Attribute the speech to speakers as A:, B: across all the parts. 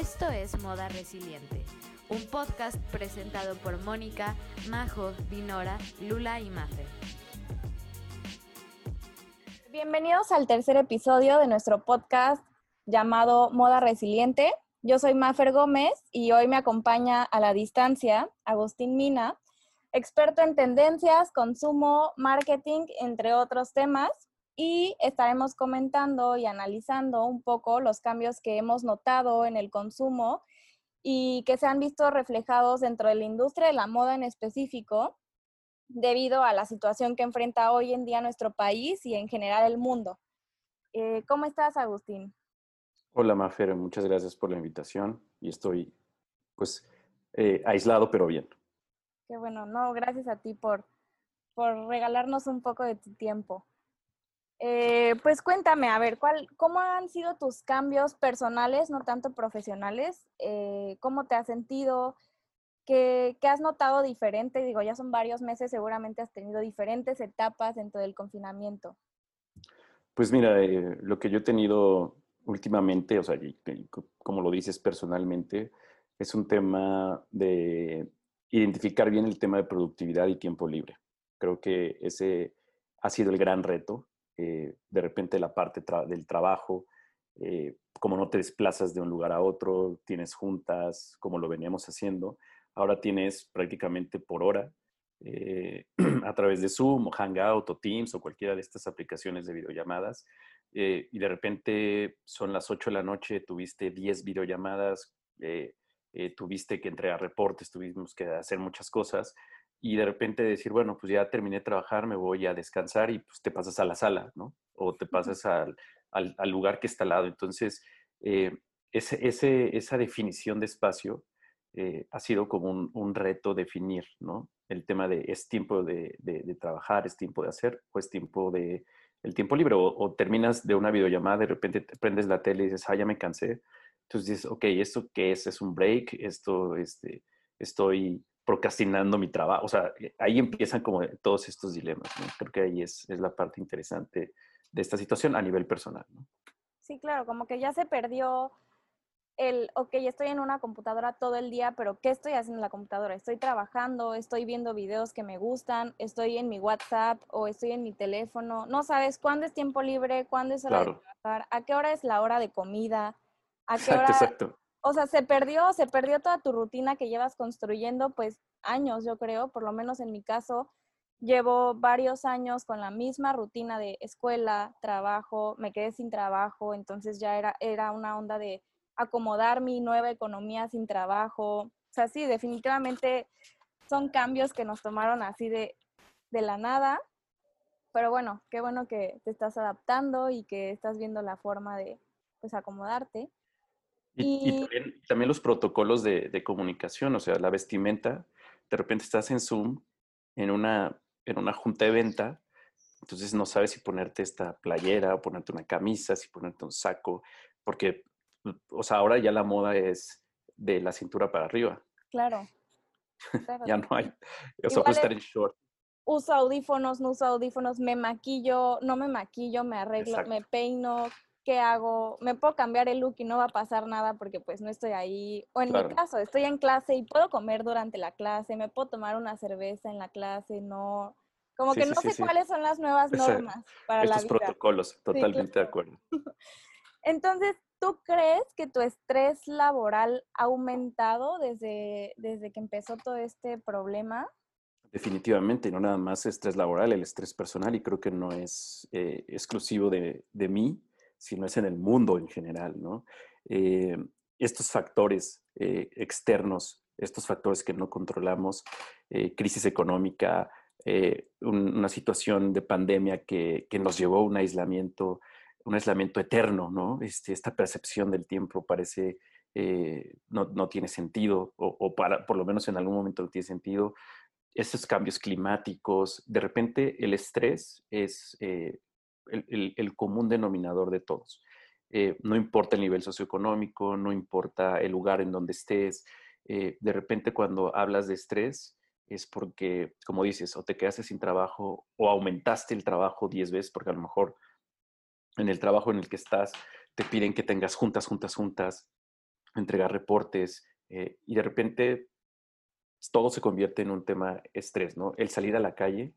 A: Esto es Moda Resiliente, un podcast presentado por Mónica, Majo, Dinora, Lula y Mafe.
B: Bienvenidos al tercer episodio de nuestro podcast llamado Moda Resiliente. Yo soy Mafer Gómez y hoy me acompaña a la distancia Agustín Mina, experto en tendencias, consumo, marketing, entre otros temas. Y estaremos comentando y analizando un poco los cambios que hemos notado en el consumo y que se han visto reflejados dentro de la industria de la moda en específico, debido a la situación que enfrenta hoy en día nuestro país y en general el mundo. Eh, ¿Cómo estás, Agustín?
C: Hola, Mafer, muchas gracias por la invitación y estoy, pues, eh, aislado, pero bien.
B: Qué bueno, no, gracias a ti por, por regalarnos un poco de tu tiempo. Eh, pues cuéntame, a ver, ¿cuál, ¿cómo han sido tus cambios personales, no tanto profesionales? Eh, ¿Cómo te has sentido? ¿Qué, ¿Qué, has notado diferente? Digo, ya son varios meses, seguramente has tenido diferentes etapas dentro del confinamiento.
C: Pues mira, eh, lo que yo he tenido últimamente, o sea, como lo dices personalmente, es un tema de identificar bien el tema de productividad y tiempo libre. Creo que ese ha sido el gran reto. Eh, de repente la parte del trabajo, eh, como no te desplazas de un lugar a otro, tienes juntas, como lo veníamos haciendo, ahora tienes prácticamente por hora eh, a través de Zoom o Hangout o Teams o cualquiera de estas aplicaciones de videollamadas. y de repente son las 8 de la noche, tuviste 10 videollamadas, eh, tuviste que entregar reportes, tuvimos que hacer muchas cosas y de repente decir, bueno, pues ya terminé de trabajar, me voy a descansar y pues te pasas a la sala, ¿no? O te pasas al, al, lugar que está al lado. Entonces, eh, ese, ese, esa definición de espacio eh, ha sido como un, un, reto definir, ¿no? El tema de es tiempo de, de, trabajar, es tiempo de hacer o es tiempo de el tiempo libre o, o, terminas de una videollamada, de repente te prendes la tele y dices, ah, ya me cansé, entonces dices, ok, ¿esto qué es? ¿Es un break? Esto, este, estoy procrastinando mi trabajo. O sea, eh, ahí empiezan como todos estos dilemas. ¿no? Creo que ahí es, es la parte interesante de esta situación a nivel personal. ¿no?
B: Sí, claro, como que ya se perdió el, ok, estoy en una computadora todo el día, pero ¿qué estoy haciendo en la computadora? Estoy trabajando, estoy viendo videos que me gustan, estoy en mi WhatsApp o estoy en mi teléfono. No sabes cuándo es tiempo libre, cuándo es hora de trabajar, a qué hora es la hora de comida
C: exacto, exacto.
B: O sea, se perdió, se perdió toda tu rutina que llevas construyendo, pues años, yo creo, por lo menos en mi caso, llevo varios años con la misma rutina de escuela, trabajo, me quedé sin trabajo, entonces ya era, era una onda de acomodar mi nueva economía sin trabajo. O sea, sí, definitivamente son cambios que nos tomaron así de, de la nada, pero bueno, qué bueno que te estás adaptando y que estás viendo la forma de pues acomodarte.
C: Y, también, los protocolos de, comunicación, o sea, la vestimenta, de repente estás en Zoom, en una, en una junta de venta, entonces no sabes si ponerte esta playera o ponerte una camisa, si ponerte un saco, porque, o sea, ahora ya la moda es de la cintura para arriba.
B: Claro.
C: ya no hay, o sea, estar en short.
B: Uso audífonos, no uso audífonos, me maquillo, no me maquillo, me arreglo, me peino, ¿qué hago? Me puedo cambiar el look y no va a pasar nada porque pues no estoy ahí. O en mi caso, estoy en clase y puedo comer durante la clase, me puedo tomar una cerveza en la clase, no... Como que no sé cuáles son las nuevas normas para la vida.
C: protocolos, totalmente de acuerdo.
B: Entonces, ¿tú crees que tu estrés laboral ha aumentado desde, desde que empezó todo este problema?
C: Definitivamente, no nada más estrés laboral, el estrés personal, y creo que no es eh, exclusivo de, de mí sino es en el mundo en general, ¿no? Eh, estos factores eh, externos, estos factores que no controlamos, eh, crisis económica, una situación de pandemia que, nos llevó a un aislamiento, un aislamiento eterno, ¿no? Este, esta percepción del tiempo parece no, no, tiene sentido, o, para, por lo menos en algún momento no tiene sentido. Estos cambios climáticos, de repente el estrés es el, común denominador de todos. Eh, no importa el nivel socioeconómico, no importa el lugar en donde estés. Eh, de repente cuando hablas de estrés es porque, como dices, o te quedaste sin trabajo o aumentaste el trabajo 10 veces porque a lo mejor en el trabajo en el que estás te piden que tengas juntas, juntas, juntas entregar reportes eh, y de repente todo se convierte en un tema estrés, ¿no? El salir a la calle,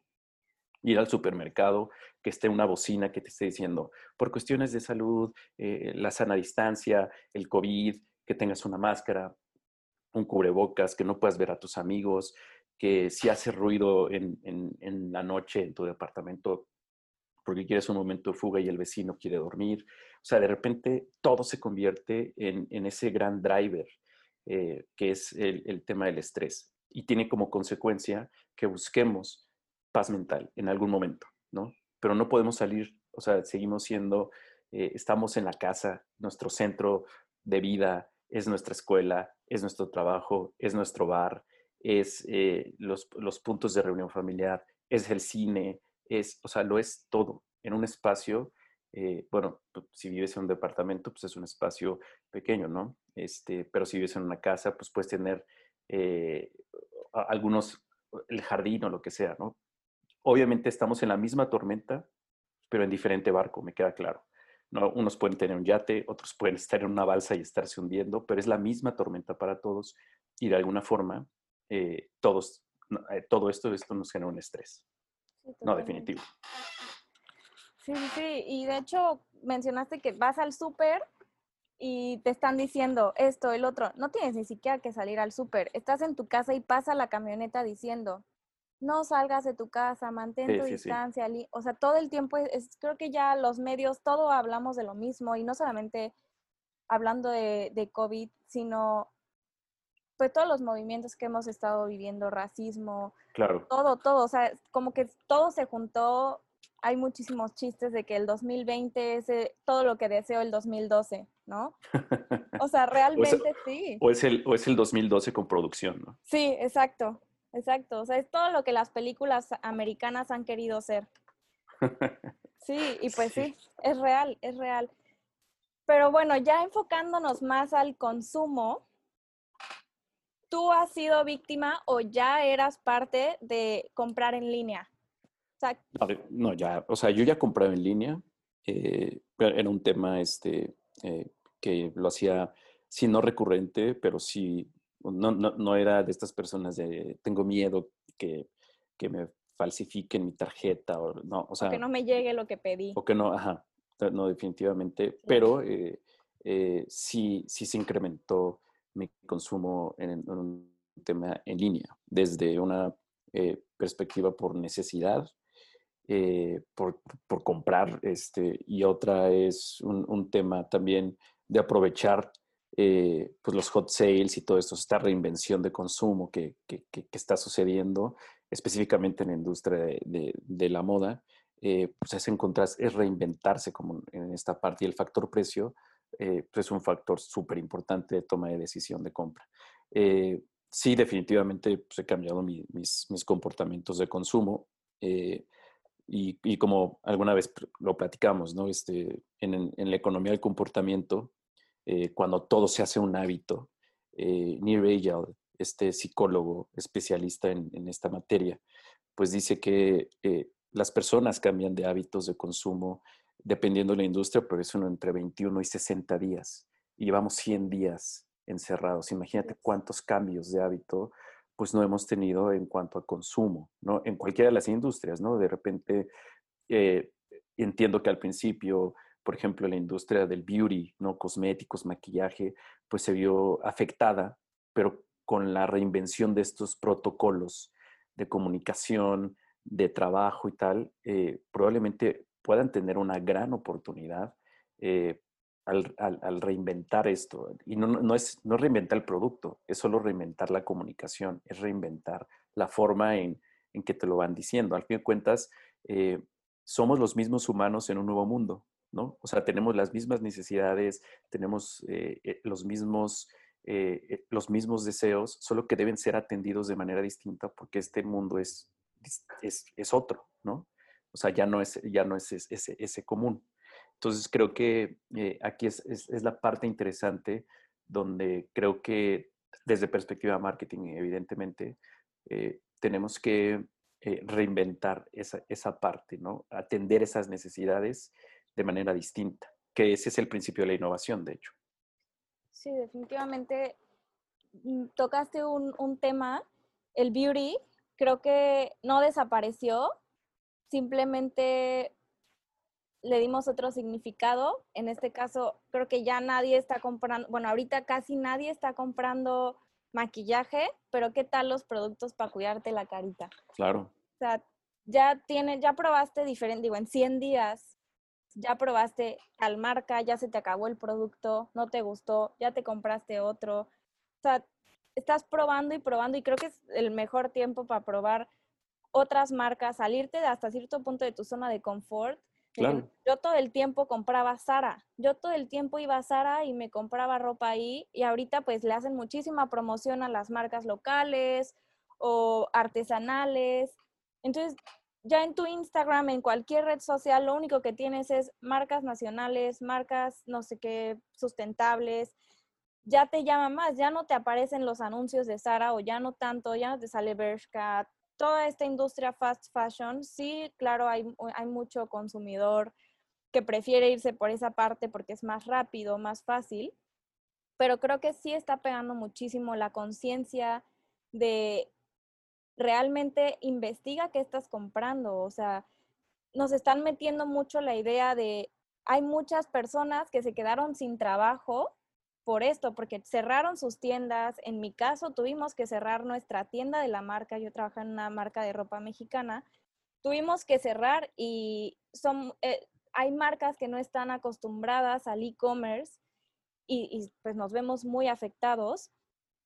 C: ir al supermercado, que esté una bocina que te esté diciendo, por cuestiones de salud, eh, la sana distancia, el COVID, que tengas una máscara, un cubrebocas, que no puedas ver a tus amigos, que si hace ruido en, en, la noche en tu departamento porque quieres un momento de fuga y el vecino quiere dormir. O sea, de repente todo se convierte en, en ese gran driver eh, que es el, el, tema del estrés y tiene como consecuencia que busquemos paz mental en algún momento, ¿no? Pero no podemos salir, o sea, seguimos siendo, eh, estamos en la casa, nuestro centro de vida es nuestra escuela, es nuestro trabajo, es nuestro bar, es eh, los, los, puntos de reunión familiar, es el cine, es, o sea, lo es todo en un espacio. Eh, bueno, si vives en un departamento, pues es un espacio pequeño, ¿no? Este, pero si vives en una casa, pues puedes tener algunos, el jardín o lo que sea, ¿no? Obviamente estamos en la misma tormenta, pero en diferente barco, me queda claro. ¿no? Unos pueden tener un yate, otros pueden estar en una balsa y estarse hundiendo, pero es la misma tormenta para todos y de alguna forma eh, todos, eh, todo esto, esto nos genera un estrés. no, definitivo.
B: Sí, sí, sí. Y de hecho, mencionaste que vas al súper y te están diciendo esto, el otro. No tienes ni siquiera que salir al súper. Estás en tu casa y pasa la camioneta diciendo, no salgas de tu casa, mantén tu distancia. O sea, todo el tiempo, es, creo que ya los medios, todo hablamos de lo mismo y no solamente hablando de, de COVID, sino pues todos los movimientos que hemos estado viviendo, racismo,
C: claro.
B: todo, todo, o sea, como que todo se juntó, hay muchísimos chistes de que el 2020 es eh, todo lo que deseó el 2012, ¿no? O sea, realmente sí.
C: O es, el, o es el 2012 con producción, ¿no?
B: Sí, exacto, exacto, o sea, es todo lo que las películas americanas han querido ser. Sí, y pues sí es real, es real. Pero bueno, ya enfocándonos más al consumo, ¿tú has sido víctima o ya eras parte de comprar en línea?
C: no, ya, o sea, yo ya compraba en línea. Eh, era un tema este, eh, que lo hacía, sí, no recurrente, pero sí, no, no, no, era de estas personas de tengo miedo que, que me falsifiquen mi tarjeta o no, o sea.
B: que no me llegue lo que pedí.
C: O que no, ajá, no, definitivamente, pero eh, sí, sí se incrementó mi consumo en, un tema en línea, desde una eh, perspectiva por necesidad, eh, por, por, comprar, este, y otra es un, un tema también de aprovechar eh, pues los hot sales y todo esto, esta reinvención de consumo que, que, que, está sucediendo específicamente en la industria de, de, de la moda, pues es encontrar, es reinventarse como en esta parte y el factor precio eh, pues es un factor súper importante de toma de decisión de compra. Eh, sí, definitivamente pues, he cambiado mis, mis, comportamientos de consumo eh, y, y, como alguna vez lo platicamos, ¿no? Este, en, en la economía del comportamiento, cuando todo se hace un hábito, Neil Agel, este psicólogo especialista en, en, esta materia, pues dice que las personas cambian de hábitos de consumo dependiendo de la industria, pero es uno entre 21 y 60 días. Y llevamos 100 días encerrados. Imagínate cuántos cambios de hábito pues no hemos tenido en cuanto a consumo, ¿no? En cualquiera de las industrias, ¿no? De repente, eh, entiendo que al principio, por ejemplo, la industria del beauty, ¿no? Cosméticos, maquillaje, pues se vio afectada, pero con la reinvención de estos protocolos de comunicación, de trabajo y tal, eh, probablemente puedan tener una gran oportunidad eh, al, reinventar esto. Y no, es no reinventar el producto, es solo reinventar la comunicación, es reinventar la forma en, en que te lo van diciendo. Al fin de cuentas, eh, somos los mismos humanos en un nuevo mundo, ¿no? O sea, tenemos las mismas necesidades, tenemos eh, los, mismos, los mismos deseos, solo que deben ser atendidos de manera distinta porque este mundo es, es, es otro, ¿no? O sea, ya no es, ya no es ese, ese común. Entonces, creo que eh, aquí es, es, es, la parte interesante donde creo que desde perspectiva marketing, evidentemente, eh, tenemos que eh, reinventar esa, esa parte, ¿no? Atender esas necesidades de manera distinta, que ese es el principio de la innovación, de hecho.
B: Sí, definitivamente mm, tocaste un, un tema, el beauty, creo que no desapareció, simplemente le dimos otro significado. En este caso, creo que ya nadie está comprando, bueno, ahorita casi nadie está comprando maquillaje, pero ¿qué tal los productos para cuidarte la carita?
C: Claro.
B: O sea, ya tiene, ya probaste diferente, digo, en 100 días, ya probaste tal marca, ya se te acabó el producto, no te gustó, ya te compraste otro. O sea, estás probando y probando y creo que es el mejor tiempo para probar otras marcas, salirte de hasta cierto punto de tu zona de confort.
C: Claro.
B: Yo todo el tiempo compraba Sara, yo todo el tiempo iba a Sara y me compraba ropa ahí y ahorita pues le hacen muchísima promoción a las marcas locales o artesanales. Entonces, ya en tu Instagram, en cualquier red social, lo único que tienes es marcas nacionales, marcas no sé qué, sustentables. Ya te llama más, ya no te aparecen los anuncios de Sara o ya no tanto, ya no te sale Bershka, toda esta industria fast fashion, sí, claro, hay, hay mucho consumidor que prefiere irse por esa parte porque es más rápido, más fácil, pero creo que sí está pegando muchísimo la conciencia de realmente investiga qué estás comprando, o sea, nos están metiendo mucho la idea de hay muchas personas que se quedaron sin trabajo por esto, porque cerraron sus tiendas. En mi caso, tuvimos que cerrar nuestra tienda de la marca. Yo trabajo en una marca de ropa mexicana. Tuvimos que cerrar y son, eh, hay marcas que no están acostumbradas al e-commerce y, y pues nos vemos muy afectados.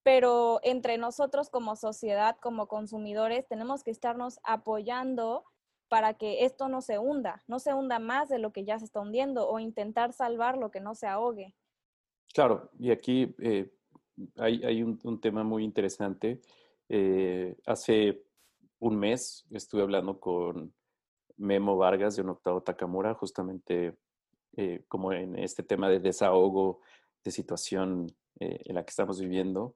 B: Pero entre nosotros como sociedad, como consumidores, tenemos que estarnos apoyando para que esto no se hunda, no se hunda más de lo que ya se está hundiendo o intentar salvar lo que no se ahogue.
C: Claro, y aquí eh, hay, hay un, tema muy interesante. Eh, hace un mes estuve hablando con Memo Vargas de un octavo Takamura, justamente eh, como en este tema de desahogo, de situación eh, en la que estamos viviendo.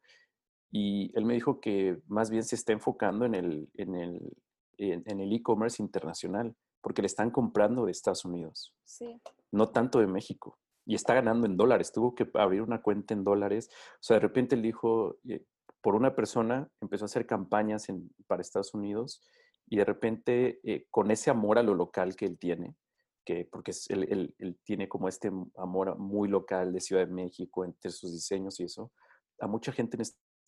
C: Y él me dijo que más bien se está enfocando en el en el en el e-commerce internacional, porque le están comprando de Estados Unidos,
B: sí.
C: no tanto de México y está ganando en dólares. Tuvo que abrir una cuenta en dólares. O sea, de repente él dijo, eh, por una persona empezó a hacer campañas en, para Estados Unidos y de repente eh, con ese amor a lo local que él tiene, que porque él, él, él, tiene como este amor muy local de Ciudad de México entre sus diseños y eso, a mucha gente en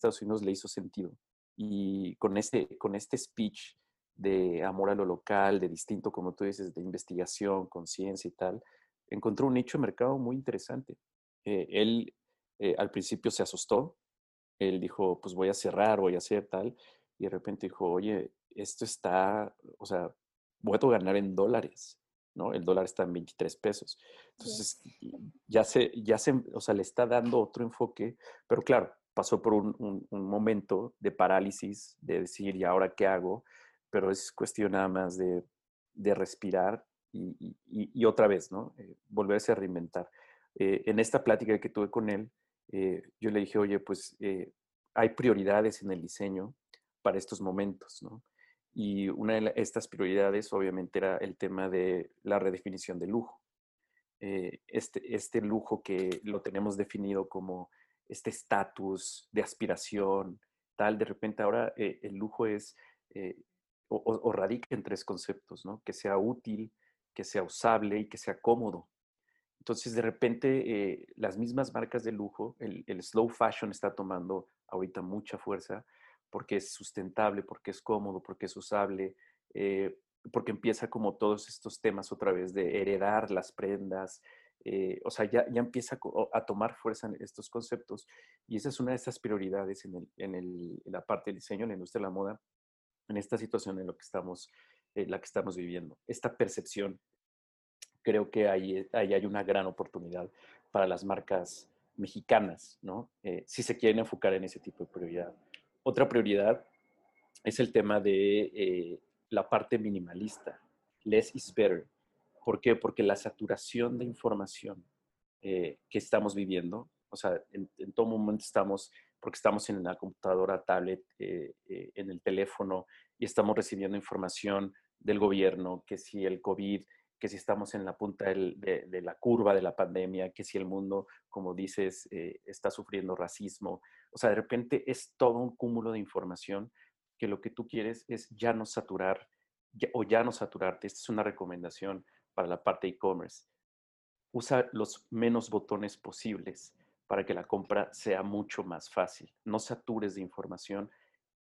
C: Estados Unidos le hizo sentido. Y con este, con este speech de amor a lo local, de distinto, como tú dices, de investigación, conciencia y tal, encontró un nicho de mercado muy interesante. Eh, él eh, al principio se asustó, él dijo, pues voy a cerrar, voy a hacer tal, y de repente dijo, oye, esto está, o sea, voy a ganar en dólares, ¿no? El dólar está en 23 pesos. Entonces, ya se, ya se, o sea, le está dando otro enfoque, pero claro, pasó por un, un, momento de parálisis, de decir, ¿y ahora qué hago? Pero es cuestión nada más de, de respirar y, y, otra vez, ¿no? Eh, volverse a reinventar. Eh, en esta plática que tuve con él, eh, yo le dije, oye, pues hay prioridades en el diseño para estos momentos, ¿no? Y una de estas prioridades, obviamente, era el tema de la redefinición de lujo. Este, este lujo que lo tenemos definido como este estatus de aspiración, tal, de repente ahora el lujo es, o, o, radica en tres conceptos, ¿no? Que sea útil, que sea usable y que sea cómodo. Entonces, de repente, eh, las mismas marcas de lujo, el, el, slow fashion está tomando ahorita mucha fuerza porque es sustentable, porque es cómodo, porque es usable, eh, porque empieza como todos estos temas otra vez de heredar las prendas. Eh, o sea, ya, ya empieza a, tomar fuerza en estos conceptos y esa es una de esas prioridades en, el, en, el, en la parte del diseño, en la industria de la moda, en esta situación en lo que estamos eh, la que estamos viviendo. Esta percepción, creo que ahí, ahí hay una gran oportunidad para las marcas mexicanas, ¿no? Eh, si se quieren enfocar en ese tipo de prioridad. Otra prioridad es el tema de eh, la parte minimalista. Less is better. ¿Por qué? Porque la saturación de información eh, que estamos viviendo, o sea, en, en, todo momento estamos, porque estamos en la computadora, tablet, eh, eh, en el teléfono y estamos recibiendo información del gobierno, que si el COVID, que si estamos en la punta de, la curva de la pandemia, que si el mundo, como dices, eh, está sufriendo racismo. O sea, de repente es todo un cúmulo de información que lo que tú quieres es ya no saturar o ya no saturarte. Esta es una recomendación para la parte e-commerce. Usa los menos botones posibles para que la compra sea mucho más fácil. No satures de información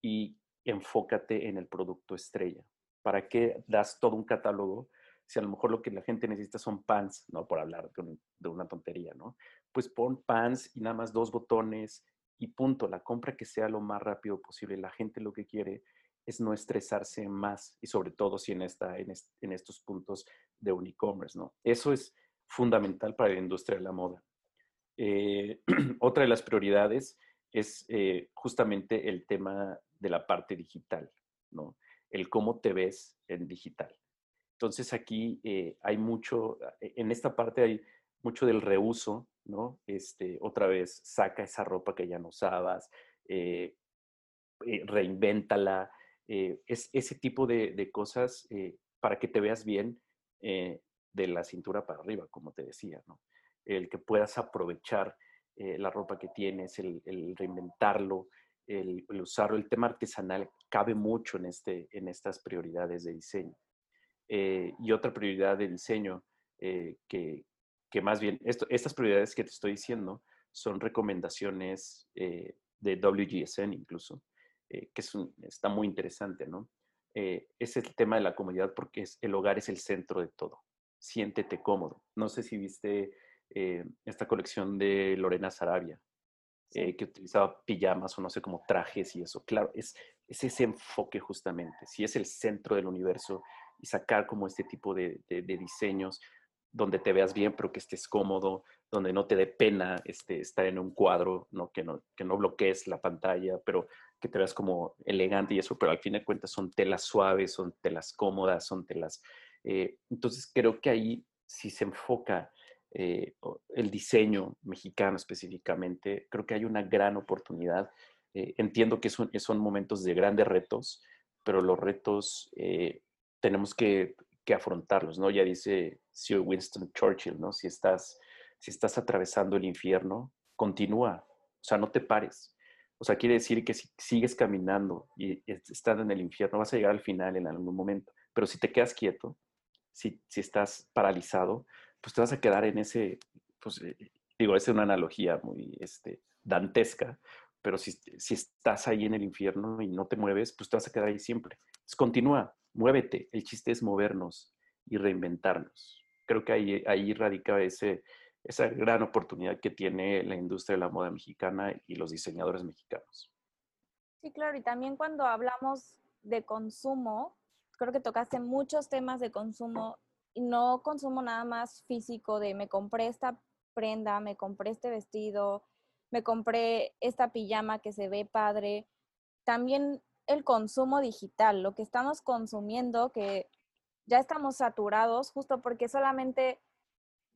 C: y enfócate en el producto estrella. ¿Para qué das todo un catálogo si a lo mejor lo que la gente necesita son pants, no por hablar de, una tontería, ¿no? Pues pon pants y nada más dos botones y punto. La compra que sea lo más rápido posible. La gente lo que quiere es no estresarse más y sobre todo si en, esta, en, estos puntos de un e-commerce, ¿no? Eso es fundamental para la industria de la moda. Eh, otra de las prioridades es eh, justamente el tema de la parte digital, ¿no? El cómo te ves en digital. Entonces aquí eh, hay mucho, en esta parte hay mucho del reuso, ¿no? Este, otra vez, saca esa ropa que ya no usabas, eh, eh, es ese tipo de, de cosas para que te veas bien de la cintura para arriba, como te decía. El que puedas aprovechar la ropa que tienes, el, reinventarlo, el, el, usarlo, el tema artesanal cabe mucho en, este, en estas prioridades de diseño. Eh, y otra prioridad de diseño, eh, que, que, más bien, estas prioridades que te estoy diciendo son recomendaciones eh, de WGSN incluso, que es está muy interesante, ¿no? es el tema de la comodidad porque es, el hogar es el centro de todo. Siéntete cómodo. No sé si viste esta colección de Lorena Sarabia, que utilizaba pijamas o no sé, como trajes y eso. Claro, es, es ese enfoque justamente. Si es el centro del universo, y sacar como este tipo de, diseños donde te veas bien, pero que estés cómodo, donde no te dé pena este, estar en un cuadro, ¿no? Que, no, que no bloquees la pantalla, pero que te veas como elegante y eso, pero al fin de cuentas son telas suaves, son telas cómodas, son telas... Eh, entonces creo que ahí si se enfoca eh, el diseño mexicano específicamente, creo que hay una gran oportunidad. Eh, entiendo que son, momentos de grandes retos, pero los retos tenemos que, afrontarlos, ¿no? Ya dice Sir Winston Churchill, ¿no? Si estás, si estás atravesando el infierno, continúa, o sea, no te pares. O sea, quiere decir que si sigues caminando y estás en el infierno, vas a llegar al final en algún momento. Pero si te quedas quieto, si, si estás paralizado, pues te vas a quedar en ese, pues eh, digo, es una analogía muy este, dantesca, pero si, si, estás ahí en el infierno y no te mueves, pues te vas a quedar ahí siempre. Continúa, muévete. El chiste es movernos y reinventarnos. Creo que ahí, ahí radica ese, esa gran oportunidad que tiene la industria de la moda mexicana y los diseñadores mexicanos.
B: Sí, claro, y también cuando hablamos de consumo, creo que tocaste muchos temas de consumo y no consumo nada más físico de me compré esta prenda, me compré este vestido, me compré esta pijama que se ve padre. También el consumo digital, lo que estamos consumiendo, que ya estamos saturados justo porque solamente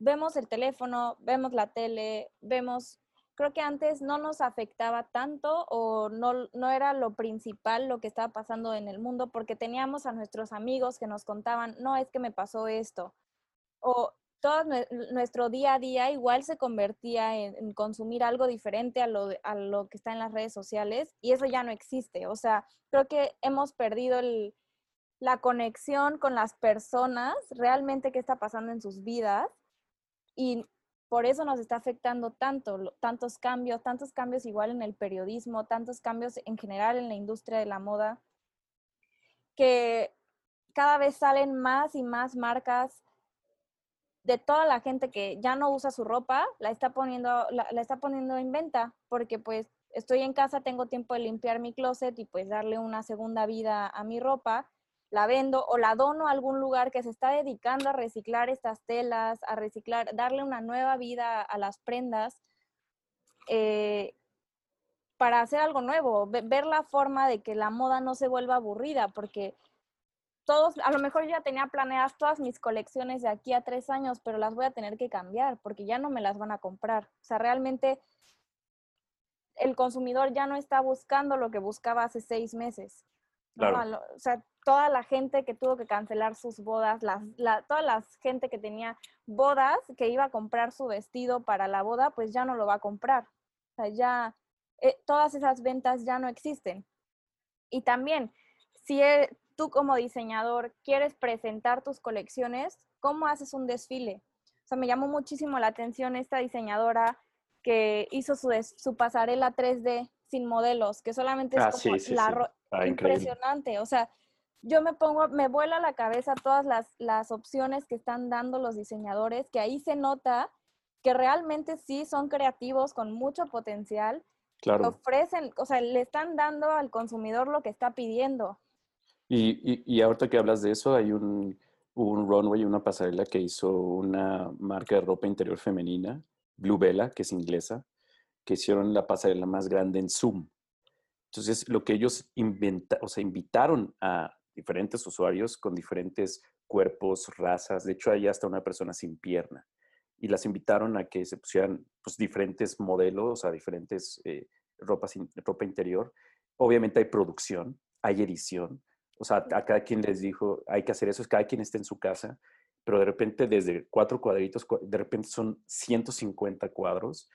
B: vemos el teléfono, vemos la tele, vemos, creo que antes no nos afectaba tanto o no, no era lo principal lo que estaba pasando en el mundo porque teníamos a nuestros amigos que nos contaban, no es que me pasó esto, o todo nuestro día a día igual se convertía en, consumir algo diferente a lo, a lo, que está en las redes sociales y eso ya no existe. O sea, creo que hemos perdido la conexión con las personas, realmente qué está pasando en sus vidas y por eso nos está afectando tanto, tantos cambios, tantos cambios igual en el periodismo, tantos cambios en general en la industria de la moda, que cada vez salen más y más marcas de toda la gente que ya no usa su ropa, la está poniendo, la, está poniendo en venta, porque pues estoy en casa, tengo tiempo de limpiar mi closet y pues darle una segunda vida a mi ropa, la vendo o la dono a algún lugar que se está dedicando a reciclar estas telas, a reciclar, darle una nueva vida a las prendas, eh, para hacer algo nuevo, ver la forma de que la moda no se vuelva aburrida, porque todos, a lo mejor ya tenía planeadas todas mis colecciones de aquí a tres años, pero las voy a tener que cambiar porque ya no me las van a comprar. O sea, realmente el consumidor ya no está buscando lo que buscaba hace seis meses. Claro. O sea, toda la gente que tuvo que cancelar sus bodas, las, la, toda la gente que tenía bodas, que iba a comprar su vestido para la boda, pues ya no lo va a comprar. O sea, ya eh, todas esas ventas ya no existen. Y también, si e, tú como diseñador quieres presentar tus colecciones, ¿cómo haces un desfile? O sea, me llamó muchísimo la atención esta diseñadora que hizo su, su pasarela 3D sin modelos, que solamente es
C: Ah,
B: como
C: sí, sí,
B: la
C: sí. Ah, increíble.
B: impresionante. O sea, yo me pongo, me vuela la cabeza todas las, las opciones que están dando los diseñadores, que ahí se nota que realmente sí son creativos con mucho potencial,
C: Claro.
B: ofrecen, o sea, le están dando al consumidor lo que está pidiendo.
C: Y, y, y ahorita que hablas de eso, hay un, un runway, una pasarela que hizo una marca de ropa interior femenina, Blue Bella, que es inglesa, que hicieron la pasarela más grande en Zoom. Entonces, lo que ellos inventa, o sea, invitaron a diferentes usuarios con diferentes cuerpos, razas. De hecho, hay hasta una persona sin pierna. Y las invitaron a que se pusieran pues, diferentes modelos, o sea, diferentes eh, ropas ropa interior. Obviamente hay producción, hay edición. O sea, a cada quien les dijo, hay que hacer eso, cada quien está en su casa, pero de repente desde cuatro cuadritos, cua- de repente son 150 cuadros.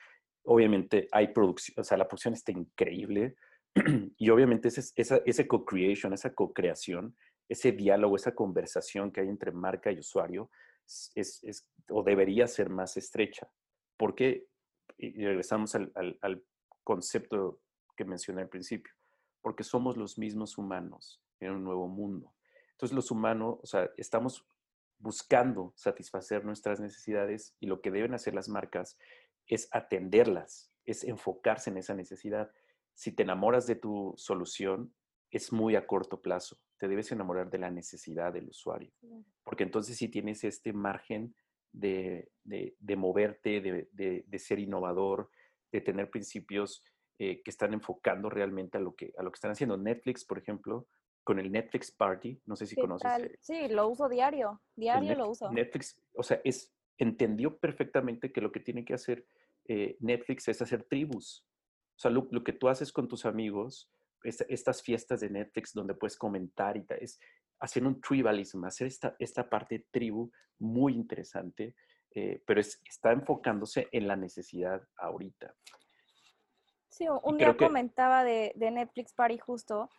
C: Obviamente hay producción, o sea, la producción está increíble. y obviamente ese, esa, ese co-creation, esa co-creación, ese diálogo, esa conversación que hay entre marca y usuario es, es- o debería ser más estrecha. Porque, y regresamos al, al- al concepto que mencioné al principio, porque somos los mismos humanos en un nuevo mundo. Entonces los humanos, o sea, estamos buscando satisfacer nuestras necesidades y lo que deben hacer las marcas es atenderlas, es enfocarse en esa necesidad. Si te enamoras de tu solución, es muy a corto plazo. Te debes enamorar de la necesidad del usuario, porque entonces si tienes este margen de, de- de moverte, de, de- ser innovador, de tener principios eh, que están enfocando realmente a lo, que, a lo que están haciendo. Netflix, por ejemplo, con el Netflix Party, no sé si
B: ¿Qué
C: conoces.
B: tal? Sí, lo uso diario, diario lo uso.
C: Netflix, o sea, es, entendió perfectamente que lo que tiene que hacer eh, Netflix es hacer tribus. O sea, lo, lo que tú haces con tus amigos, esta- estas fiestas de Netflix donde puedes comentar y tal, es hacer un tribalism, hacer esta, esta parte de tribu muy interesante, eh, pero es, está enfocándose en la necesidad ahorita.
B: Sí, un día
C: que-
B: comentaba de, de Netflix Party justo,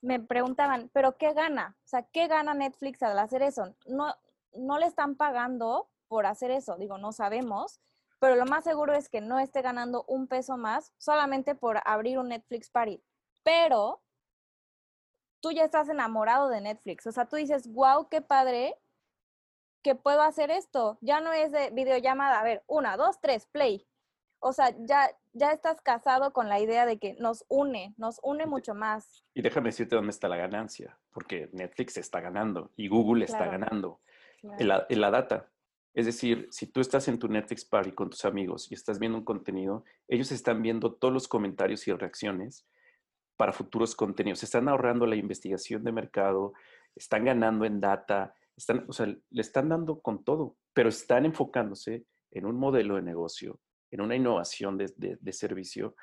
B: me preguntaban, ¿pero qué gana? O sea, ¿qué gana Netflix al hacer eso? No, no le están pagando por hacer eso, digo, no sabemos, pero lo más seguro es que no esté ganando un peso más solamente por abrir un Netflix Party. Pero tú ya estás enamorado de Netflix, o sea, tú dices, wow, qué padre que puedo hacer esto. Ya no es de videollamada, a ver, una, dos, tres, play. O sea, ya, ya estás casado con la idea de que nos une, nos une mucho más.
C: Y déjame decirte dónde está la ganancia, porque Netflix está ganando y Google está
B: Claro.
C: ganando. en la, en la data. Es decir, si tú estás en tu Netflix Party con tus amigos y estás viendo un contenido, ellos están viendo todos los comentarios y reacciones para futuros contenidos. Están ahorrando la investigación de mercado, están ganando en data, están, o sea, le están dando con todo, pero están enfocándose en un modelo de negocio, en una innovación de- de servicio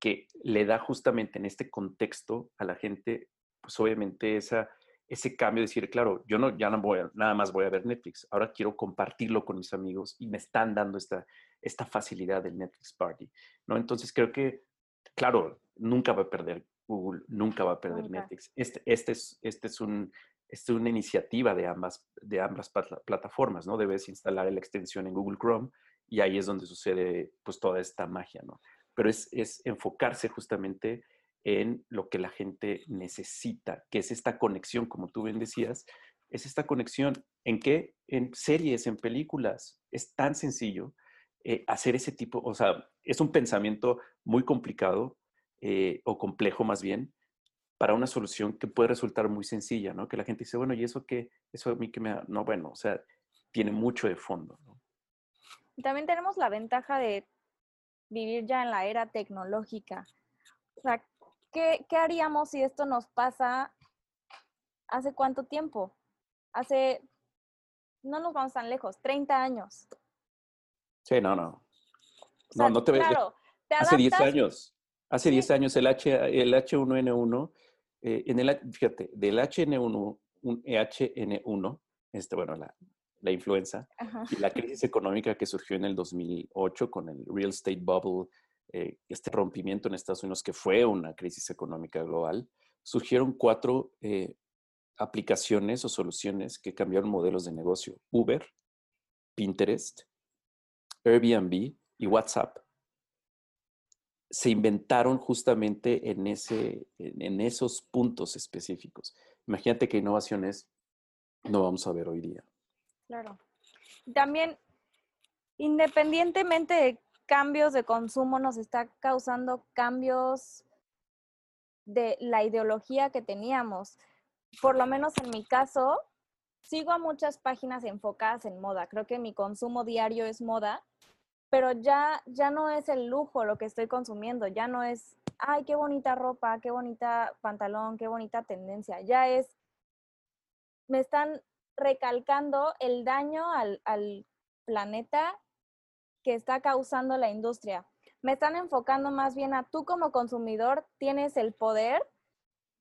C: que le da justamente en este contexto a la gente, pues obviamente esa, ese cambio de decir, claro, yo no, ya no voy a, nada más voy a ver Netflix, ahora quiero compartirlo con mis amigos y me están dando esta, esta facilidad del Netflix Party, ¿no? Entonces creo que, claro, nunca va a perder Google, nunca va a perder. Netflix. Este, este, es, este es un, este es una iniciativa de ambas, de ambas plat- plataformas, ¿no? Debes instalar la extensión en Google Chrome y ahí es donde sucede pues toda esta magia, ¿no? Pero es, es enfocarse justamente en lo que la gente necesita, que es esta conexión, como tú bien decías, es esta conexión en qué, en series, en películas, es tan sencillo eh, hacer ese tipo, o sea, es un pensamiento muy complicado eh, o complejo más bien para una solución que puede resultar muy sencilla, ¿no? Que la gente dice, bueno, ¿y eso qué? Eso a mí que me... da-?" No, bueno, o sea, tiene mucho de fondo,
B: También tenemos la ventaja de vivir ya en la era tecnológica. O sea, ¿qué, qué haríamos si esto nos pasa hace cuánto tiempo? Hace, no nos vamos tan lejos, 30 años.
C: Sí, no, no.
B: O
C: No,
B: sea,
C: no te ves-
B: Claro, te
C: Hace 10
B: adaptas
C: años, hace
B: Sí.
C: 10 años el, H, el H1N1 eh, en el, fíjate, del HN1, un HN1, este, bueno, la, la influenza, y la crisis económica que surgió en el 2008 con el real estate bubble, eh, este rompimiento en Estados Unidos, que fue una crisis económica global, surgieron cuatro eh, aplicaciones o soluciones que cambiaron modelos de negocio. Uber, Pinterest, Airbnb y WhatsApp. Se inventaron justamente en, ese, en esos puntos específicos. Imagínate qué innovaciones no vamos a ver hoy día.
B: Claro. También, independientemente de cambios de consumo, nos está causando cambios de la ideología que teníamos. Por lo menos en mi caso, sigo a muchas páginas enfocadas en moda. Creo que mi consumo diario es moda, pero ya, ya no es el lujo lo que estoy consumiendo, ya no es, ay, qué bonita ropa, qué bonita pantalón, qué bonita tendencia. Ya es, me están recalcando el daño al, planeta que está causando la industria. Me están enfocando más bien a tú como consumidor tienes el poder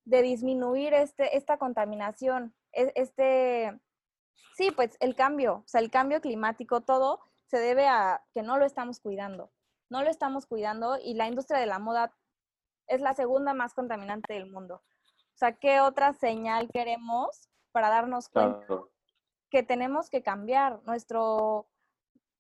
B: de disminuir este, esta contaminación, e, este, sí, pues el cambio, o sea, el cambio climático, todo se debe a que no lo estamos cuidando. No lo estamos cuidando y la industria de la moda es la segunda más contaminante del mundo. O sea, ¿qué otra señal queremos para darnos cuenta que tenemos que cambiar nuestro...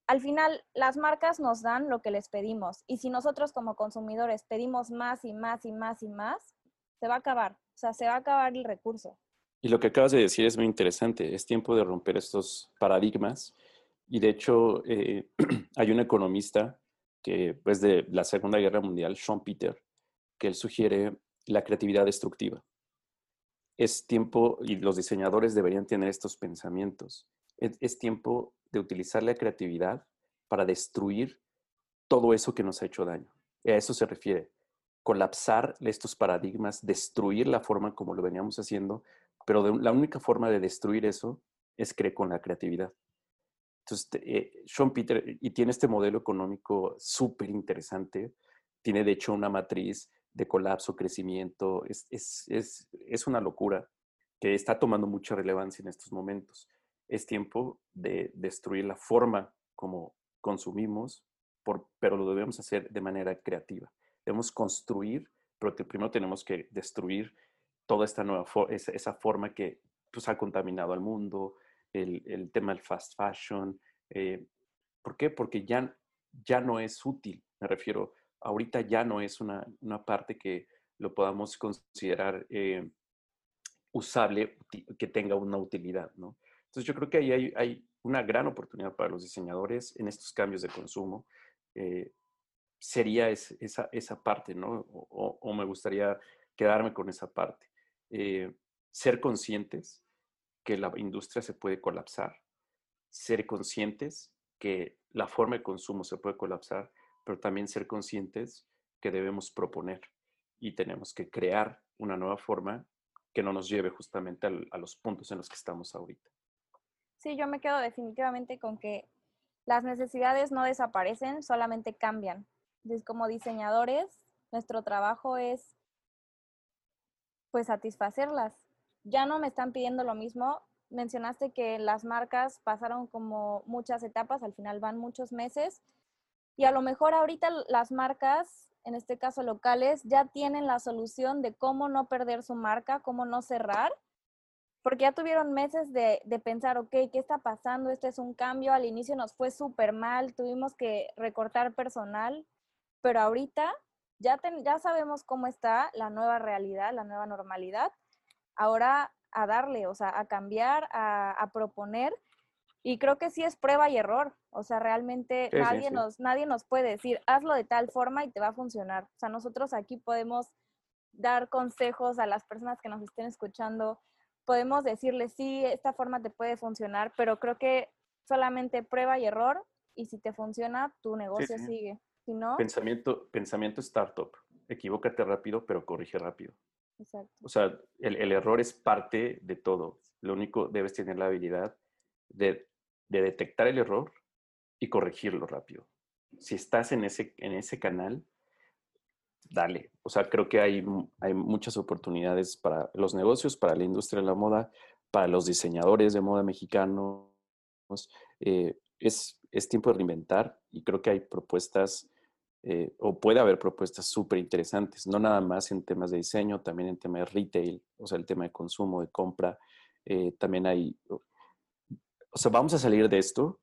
B: Al final, las marcas nos dan lo que les pedimos y si nosotros como consumidores pedimos más y más y más y más, se va a acabar, o sea, se va a acabar el recurso.
C: Y lo que acabas de decir es muy interesante, es tiempo de romper estos paradigmas y de hecho eh, hay un economista que pues de la Segunda Guerra Mundial, Sean Peter, que él sugiere la creatividad destructiva es tiempo, y los diseñadores deberían tener estos pensamientos, es, tiempo de utilizar la creatividad para destruir todo eso que nos ha hecho daño. A eso se refiere, colapsar estos paradigmas, destruir la forma como lo veníamos haciendo, pero la única forma de destruir eso es creer con la creatividad. Entonces, eh, Sean Peter, y tiene este modelo económico súper interesante, tiene de hecho una matriz de colapso, crecimiento, es, es, una locura que está tomando mucha relevancia en estos momentos. Es tiempo de destruir la forma como consumimos, pero lo debemos hacer de manera creativa. Debemos construir, pero primero tenemos que destruir toda esta nueva esa, esa, forma que pues, ha contaminado al mundo, el, el tema del fast fashion. Eh, ¿Por qué? Porque ya, ya no es útil, me refiero, ahorita ya no es una, parte que lo podamos considerar eh, usable, que tenga una utilidad, ¿no? Entonces yo creo que ahí hay, una gran oportunidad para los diseñadores en estos cambios de consumo. Eh, sería esa, esa parte, ¿no? O, me gustaría quedarme con esa parte. Eh, ser conscientes que la industria se puede colapsar, ser conscientes que la forma de consumo se puede colapsar pero también ser conscientes que debemos proponer y tenemos que crear una nueva forma que no nos lleve justamente a los puntos en los que estamos ahorita.
B: Sí, yo me quedo definitivamente con que las necesidades no desaparecen, solamente cambian. Entonces, como diseñadores, nuestro trabajo es pues satisfacerlas. Ya no me están pidiendo lo mismo. Mencionaste que las marcas pasaron como muchas etapas, al final van muchos meses y a lo mejor ahorita las marcas, en este caso locales, ya tienen la solución de cómo no perder su marca, cómo no cerrar, porque ya tuvieron meses de, pensar, ok, ¿qué está pasando? Este es un cambio, al inicio nos fue súper mal, tuvimos que recortar personal, pero ahorita ya, ya sabemos cómo está la nueva realidad, la nueva normalidad. Ahora a darle, o sea, a cambiar, a, a proponer y creo que sí es prueba y error. O sea, realmente nadie, Nos, nadie nos puede decir, hazlo de tal forma y te va a funcionar. O sea, nosotros aquí podemos dar consejos a las personas que nos estén escuchando. Podemos decirles, sí, esta forma te puede funcionar, pero creo que solamente prueba y error. Y si te funciona, tu negocio sigue. Si no...
C: Pensamiento, pensamiento startup. Equivócate rápido, pero corrige rápido. Exacto. O sea, el, el error es parte de todo. Lo único, debes tener la habilidad de de detectar el error y corregirlo rápido. Si estás en ese, en ese canal, dale. O sea, creo que hay, hay muchas oportunidades para los negocios, para la industria de la moda, para los diseñadores de moda mexicanos. Eh, es, es tiempo de reinventar y creo que hay propuestas eh, o puede haber propuestas súper interesantes, no nada más en temas de diseño, también en temas de retail, o sea, el tema de consumo, de compra. Eh, también hay, o sea, vamos a salir de esto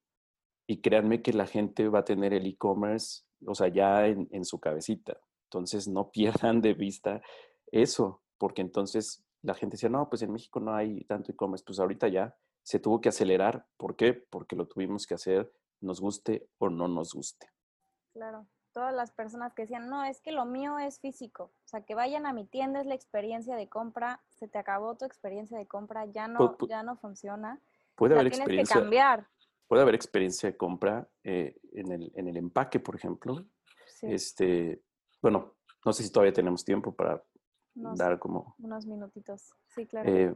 C: y créanme que la gente va a tener el e-commerce, o sea, ya en, en su cabecita. Entonces, no pierdan de vista eso, porque entonces la gente decía, no, pues en México no hay tanto e-commerce. Pues ahorita ya se tuvo que acelerar. ¿Por qué? Porque lo tuvimos que hacer, nos guste o no nos guste.
B: Claro todas las personas que decían, no, es que lo mío es físico, o sea, que vayan a mi tienda es la experiencia de compra, se te acabó tu experiencia de compra, ya no, ya no funciona.
C: Puede haber experiencia.
B: Que cambiar.
C: Puede haber experiencia de compra eh, en, el, en, el, empaque, por ejemplo. Este, bueno, no sé si todavía tenemos tiempo para dar como...
B: Unos minutitos, sí, claro.
C: Eh,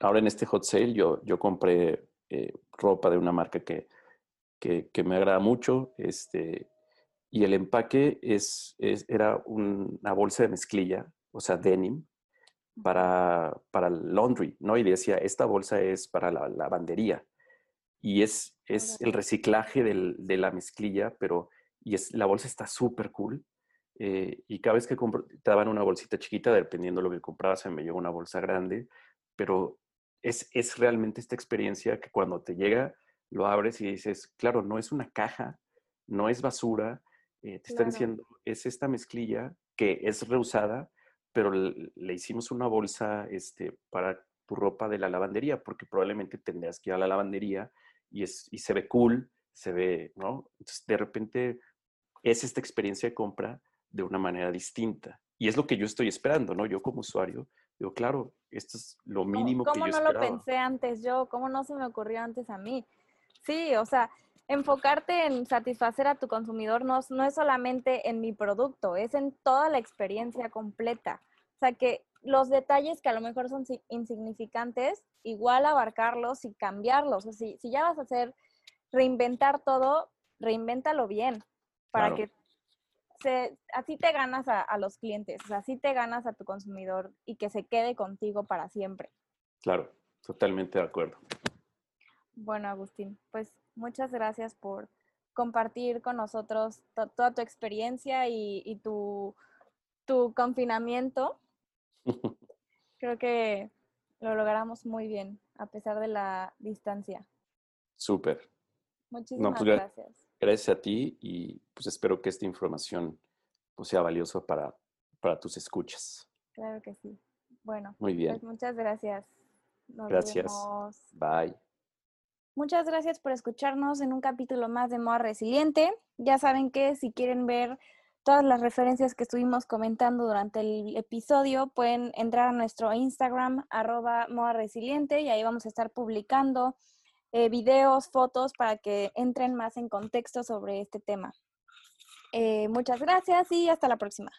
C: ahora en este hot sale yo, yo compré eh, ropa de una marca que, que, que, me agrada mucho. Este, y el empaque es, era una bolsa de mezclilla, o sea, denim, para, para el laundry, ¿no? Y decía, esta bolsa es para la lavandería. Y es, es el reciclaje de la mezclilla, pero y es, la bolsa está súper cool. Eh, y cada vez que te daban una bolsita chiquita, dependiendo de lo que comprabas, se me llegó una bolsa grande, pero es, es realmente esta experiencia que cuando te llega, lo abres y dices, claro, no es una caja, no es basura, eh, te están diciendo, es esta mezclilla que es reusada, pero le, hicimos una bolsa este, para tu ropa de la lavandería, porque probablemente tendrías que ir a la lavandería y, es, y se ve cool, se ve, ¿no? Entonces, de repente es esta experiencia de compra de una manera distinta. Y es lo que yo estoy esperando, ¿no? Yo como usuario, digo, claro, esto es lo mínimo que yo
B: ¿Cómo no lo pensé antes yo? ¿Cómo no se me ocurrió antes a mí? Sí, o sea, enfocarte en satisfacer a tu consumidor no, no es solamente en mi producto, es en toda la experiencia completa. O sea, que los detalles que a lo mejor son insignificantes, igual abarcarlos y cambiarlos. O sea, si, si ya vas a hacer reinventar todo, reinvéntalo bien para que se, así te ganas a, a, los clientes, o sea, así te ganas a tu consumidor y que se quede contigo para siempre.
C: Claro, totalmente de acuerdo.
B: Bueno, Agustín, pues muchas gracias por compartir con nosotros toda tu experiencia y, tu, confinamiento. Creo que lo logramos muy bien, a pesar de la distancia.
C: Súper.
B: Muchísimas pues, gracias.
C: Gracias a ti y pues espero que esta información pues, sea valiosa para, para tus escuchas.
B: Claro que sí. Bueno,
C: muy bien.
B: Pues muchas gracias.
C: gracias. Bye.
B: Muchas gracias por escucharnos en un capítulo más de Moda Resiliente. Ya saben que si quieren ver todas las referencias que estuvimos comentando durante el episodio, pueden entrar a nuestro Instagram, arroba Moda Resiliente, y ahí vamos a estar publicando eh, videos, fotos para que entren más en contexto sobre este tema. Eh, muchas gracias y hasta la próxima.